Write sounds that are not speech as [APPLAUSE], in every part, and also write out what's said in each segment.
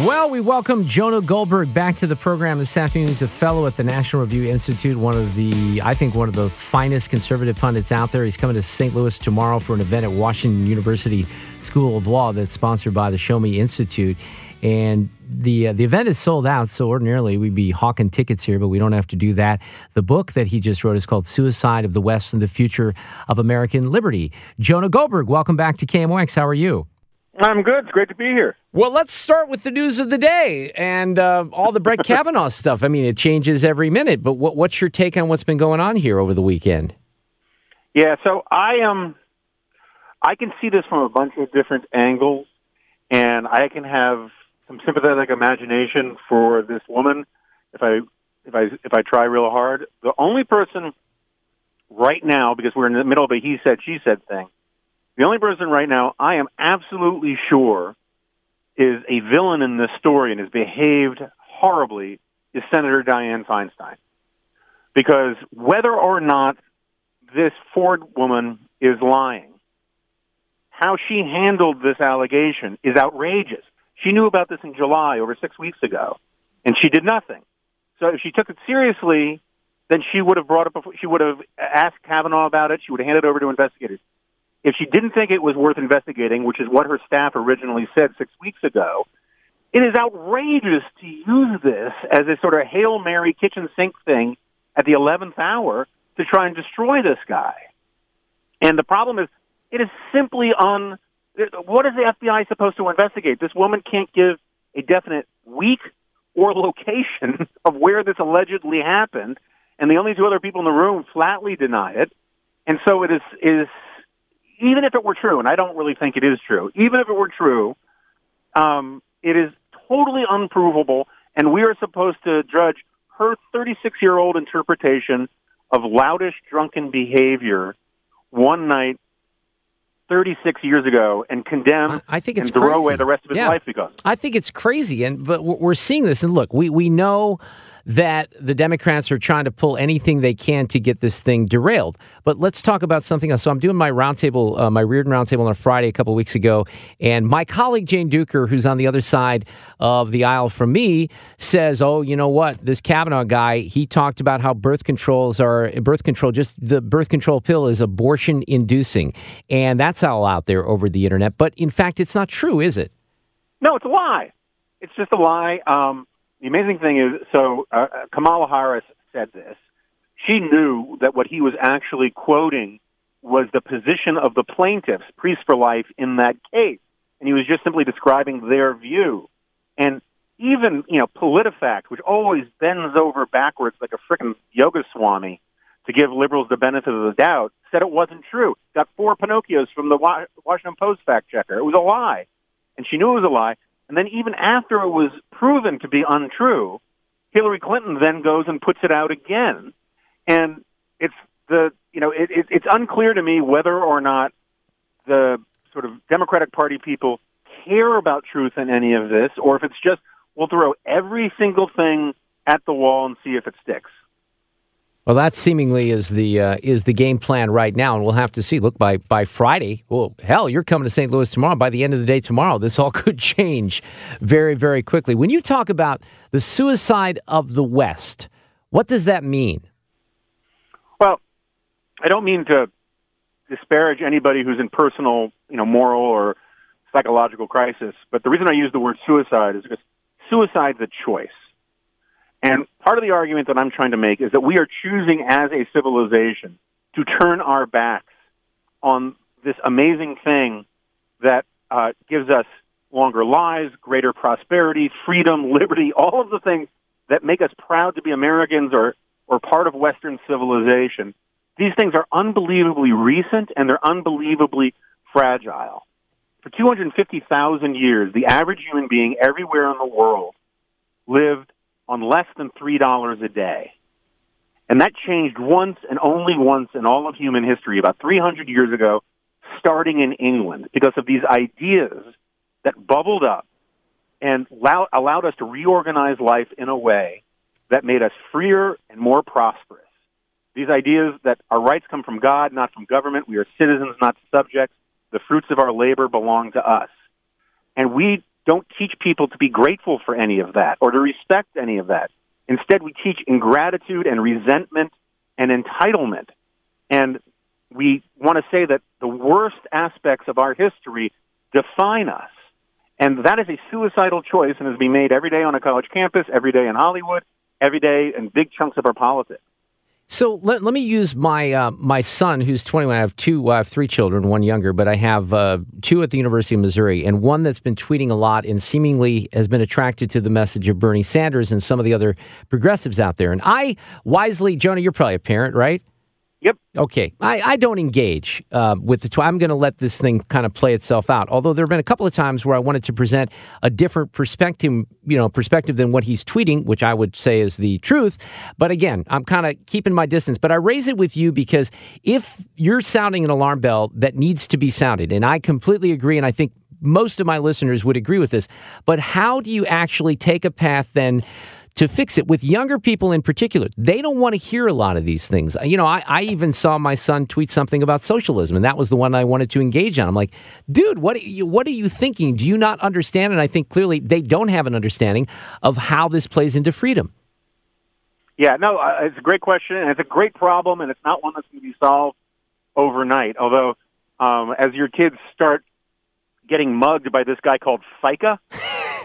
Well, we welcome Jonah Goldberg back to the program this afternoon. He's a fellow at the National Review Institute, one of the, I think, one of the finest conservative pundits out there. He's coming to St. Louis tomorrow for an event at Washington University School of Law that's sponsored by the Show Me Institute. And the uh, the event is sold out, so ordinarily we'd be hawking tickets here, but we don't have to do that. The book that he just wrote is called "Suicide of the West and the Future of American Liberty." Jonah Goldberg, welcome back to KMOX. How are you? I'm good. It's great to be here. Well, let's start with the news of the day and uh, all the Brett [LAUGHS] Kavanaugh stuff. I mean, it changes every minute, but what, what's your take on what's been going on here over the weekend? Yeah, so I am. Um, I can see this from a bunch of different angles, and I can have some sympathetic imagination for this woman if I if I if I try real hard. The only person right now, because we're in the middle of a he said she said thing, the only person right now I am absolutely sure is a villain in this story and has behaved horribly is Senator Dianne Feinstein. Because whether or not this Ford woman is lying, how she handled this allegation is outrageous. She knew about this in July, over six weeks ago, and she did nothing. So if she took it seriously, then she would have brought it before, she would have asked Kavanaugh about it. She would have handed it over to investigators if she didn't think it was worth investigating, which is what her staff originally said six weeks ago, it is outrageous to use this as a sort of Hail Mary kitchen sink thing at the 11th hour to try and destroy this guy. And the problem is, it is simply on. What is the FBI supposed to investigate? This woman can't give a definite week or [LAUGHS] location of where this allegedly happened, and the only two other people in the room flatly deny it. And so it is is even if it were true, and I don't really think it is true, even if it were true, um, it is totally unprovable, and we are supposed to judge her 36 year old interpretation of loudish drunken behavior one night 36 years ago and condemn I think it's and throw crazy. away the rest of his yeah. life because I think it's crazy and but we're seeing this and look we we know that the Democrats are trying to pull anything they can to get this thing derailed. But let's talk about something else. So I'm doing my roundtable, uh, my Reardon roundtable on a Friday a couple weeks ago, and my colleague Jane Dueker, who's on the other side of the aisle from me, says, "Oh, you know what? This Kavanaugh guy, he talked about how birth controls are birth control. Just the birth control pill is abortion inducing, and that's all out there over the internet. But in fact, it's not true, is it? No, it's a lie. It's just a lie. Um, the amazing thing is, so uh, Kamala Harris said this. She knew that what he was actually quoting was the position of the plaintiffs, Priests for Life, in that case, and he was just simply describing their view. And even you know, PolitiFact, which always bends over backwards like a frickin' yoga swami to give liberals the benefit of the doubt, said it wasn't true. Got four Pinocchios from the Washington Post fact checker. It was a lie, and she knew it was a lie. And then even after it was proven to be untrue, Hillary Clinton then goes and puts it out again. And it's the you know it, it, it's unclear to me whether or not the sort of Democratic Party people care about truth in any of this, or if it's just we'll throw every single thing at the wall and see if it sticks. Well, that seemingly is the uh, is the game plan right now, and we'll have to see. Look, by by Friday, well, hell, you're coming to St. Louis tomorrow. By the end of the day tomorrow, this all [LAUGHS] could change very, very quickly. When you talk about the suicide of the West, what does that mean? Well, I don't mean to disparage anybody who's in personal, you know, moral or psychological crisis, but the reason I use the word suicide is because suicide's a choice. And part of the argument that I'm trying to make is that we are choosing as a civilization to turn our backs on this amazing thing that uh, gives us longer lives, greater prosperity, freedom, [LAUGHS] liberty, all of the things that make us proud to be Americans or, or part of Western civilization. These things are unbelievably recent and they're unbelievably fragile. For 250,000 years, the average human being everywhere in the world lived on less than $3 a day. And that changed once and only once in all of human history, about 300 years ago, starting in England, because of these ideas that bubbled up and allow, allowed us to reorganize life in a way that made us freer and more prosperous. These ideas that our rights come from God, not from government. We are citizens, not subjects. The fruits of our labor belong to us. And we don't teach people to be grateful for any of that or to respect any of that. Instead, we teach ingratitude and resentment and entitlement. And we want to say that the worst aspects of our history define us. And that is a suicidal choice and is being made every day on a college campus, every day in Hollywood, every day in big chunks of our politics. So let, let me use my uh, my son, who's 21. I have two, I have three children, one younger, but I have uh, two at the University of Missouri, and one that's been tweeting a lot and seemingly has been attracted to the message of Bernie Sanders and some of the other progressives out there. And I wisely, Jonah, you're probably a parent, right? Yep. Okay. I, I don't engage uh, with the. Tw- I'm going to let this thing kind of play itself out. Although there have been a couple of times where I wanted to present a different perspective, you know, perspective than what he's tweeting, which I would say is the truth. But again, I'm kind of keeping my distance. But I raise it with you because if you're sounding an alarm bell that needs to be sounded, and I completely agree, and I think most of my listeners would agree with this. But how do you actually take a path then? To fix it with younger people in particular. They don't want to hear a lot of these things. You know, I, I, even saw my son tweet something about socialism, and that was the one I wanted to engage on. I'm like, dude, what are you, what are you thinking? Do you not understand? And I think clearly they don't have an understanding of how this plays into freedom. Yeah, no, uh, it's a great question, and it's a great problem, and it's not one that's going to be solved overnight. Although, um, as your kids start getting mugged by this guy called FICA.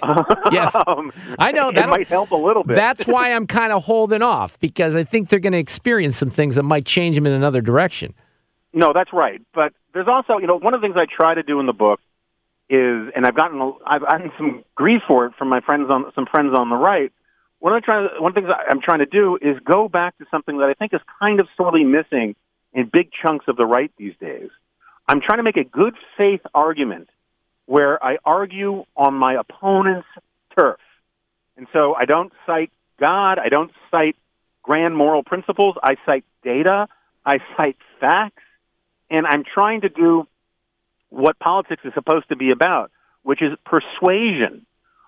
[LAUGHS] yes, um, I know that might help a little bit. That's why I'm [LAUGHS] kind of holding off because I think they're going to experience some things that might change them in another direction. No, that's right. But there's also, you know, one of the things I try to do in the book is, and I've gotten, I've gotten some grief for it from my friends on some friends on the right. One of the trying, one of the things I'm trying to do is go back to something that I think is kind of sorely missing in big chunks of the right these days. I'm trying to make a good faith argument where I argue on my opponent's turf. And so I don't cite God, I don't cite grand moral principles, I cite data, I cite facts, and I'm trying to do what politics is supposed to be about, which is persuasion,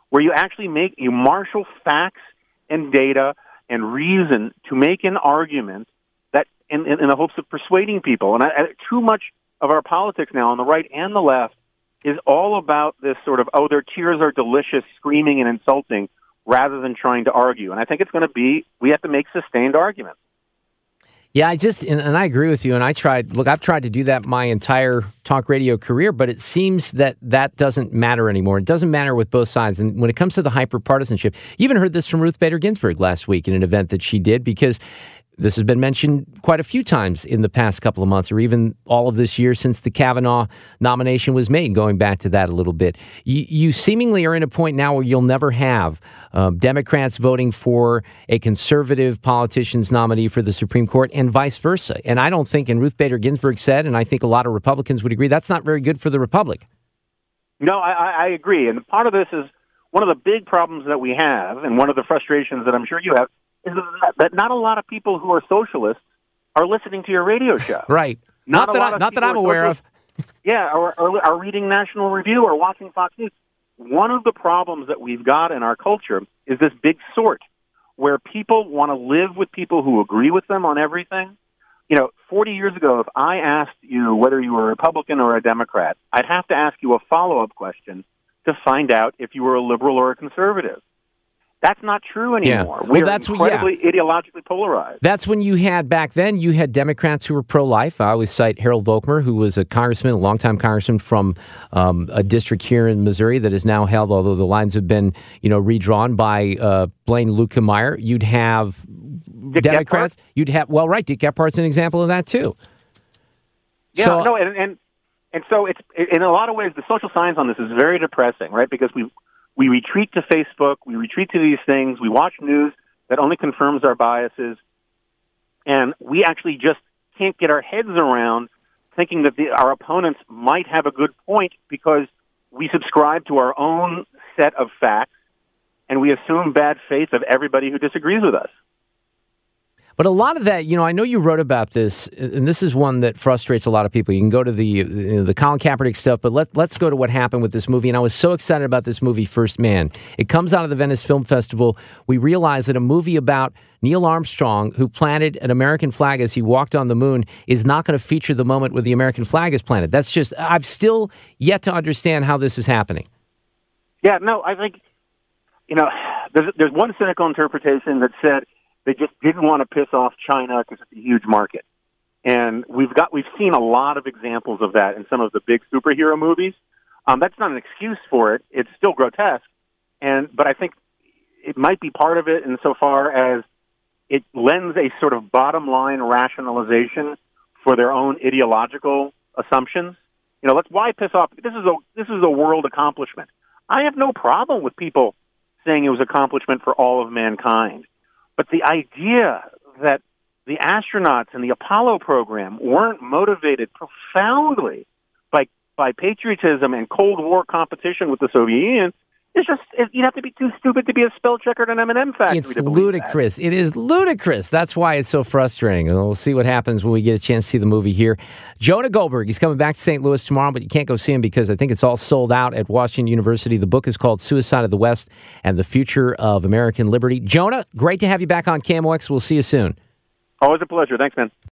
where you actually make, you marshal facts and data and reason to make an argument that in, in, in the hopes of persuading people. And I, too much of our politics now on the right and the left is all about this sort of, oh, their tears are delicious, screaming and insulting, rather than trying to argue. And I think it's going to be, we have to make sustained arguments. Yeah, I just, and, and, I agree with you. And I tried, look, I've tried to do that my entire talk radio career, but it seems that that doesn't matter anymore. It doesn't matter with both sides. And when it comes to the hyper partisanship, you even heard this from Ruth Bader Ginsburg last week in an event that she did because this has been mentioned quite a few times in the past couple of months, or even all of this year since the Kavanaugh nomination was made, going back to that a little bit. You, you seemingly are in a point now where you'll never have um, Democrats voting for a conservative politician's nominee for the Supreme Court and vice versa. And I don't think, and Ruth Bader Ginsburg said, and I think a lot of Republicans would agree, that's not very good for the Republic. No, I, I agree. And part of this is one of the big problems that we have, and one of the frustrations that I'm sure you have that not a lot of people who are socialists are listening to your radio show. [LAUGHS] Right. Not, not that, I, not that I'm aware of. yeah, or, or are reading National Review or watching Fox News. One of the problems that we've got in our culture is this big sort where people want to live with people who agree with them on everything. You know, 40 years ago, if I asked you whether you were a Republican or a Democrat, I'd have to ask you a follow up question to find out if you were a liberal or a conservative. That's not true anymore. Yeah. Well, that's incredibly yeah. ideologically polarized. That's when you had back then. You had Democrats who were pro-life. I always cite Harold Volkmer, who was a congressman, a longtime congressman from um, a district here in Missouri that is now held, although the lines have been, you know, redrawn by uh, Blaine Luetkemeyer. You'd have Dick Democrats. Gephardt? You'd have well, right. Dick Gephardt's an example of that too. Yeah, so, no, and, and and so it's in a lot of ways the social science on this is very depressing, right? Because we we retreat to Facebook, we retreat to these things, we watch news that only confirms our biases, and we actually just can't get our heads around thinking that the, our opponents might have a good point because we subscribe to our own set of facts and we assume bad faith of everybody who disagrees with us. But a lot of that, you know, I know you wrote about this, and this is one that frustrates a lot of people. You can go to the you know, the Colin Kaepernick stuff, but let let's go to what happened with this movie. And I was so excited about this movie, First Man. It comes out of the Venice Film Festival. We realize that a movie about Neil Armstrong, who planted an American flag as he walked on the moon, is not going to feature the moment where the American flag is planted. That's just I've still yet to understand how this is happening. Yeah, no, I think you know there's there's one cynical interpretation that said they just didn't want to piss off China because it's a huge market, and we've got we've seen a lot of examples of that in some of the big superhero movies. Um, that's not an excuse for it; it's still grotesque, and but I think it might be part of it insofar as it lends a sort of bottom line rationalization for their own ideological assumptions. You know, let's why piss off? This is a this is a world accomplishment. I have no problem with people saying it was accomplishment for all of mankind, but the idea that the astronauts in the Apollo program weren't motivated profoundly by by patriotism and Cold War competition with the Soviet Union it's just it, you'd have to be too stupid to be a spell checker at an M&M factory. It's ludicrous. That. It is ludicrous. That's why it's so frustrating. And we'll see what happens when we get a chance to see the movie here. Jonah Goldberg, he's coming back to St. Louis tomorrow, but you can't go see him because I think it's all sold out at Washington University. The book is called Suicide of the West and the Future of American Liberty. Jonah, great to have you back on KMOX. We'll see you soon. Always a pleasure. Thanks, man.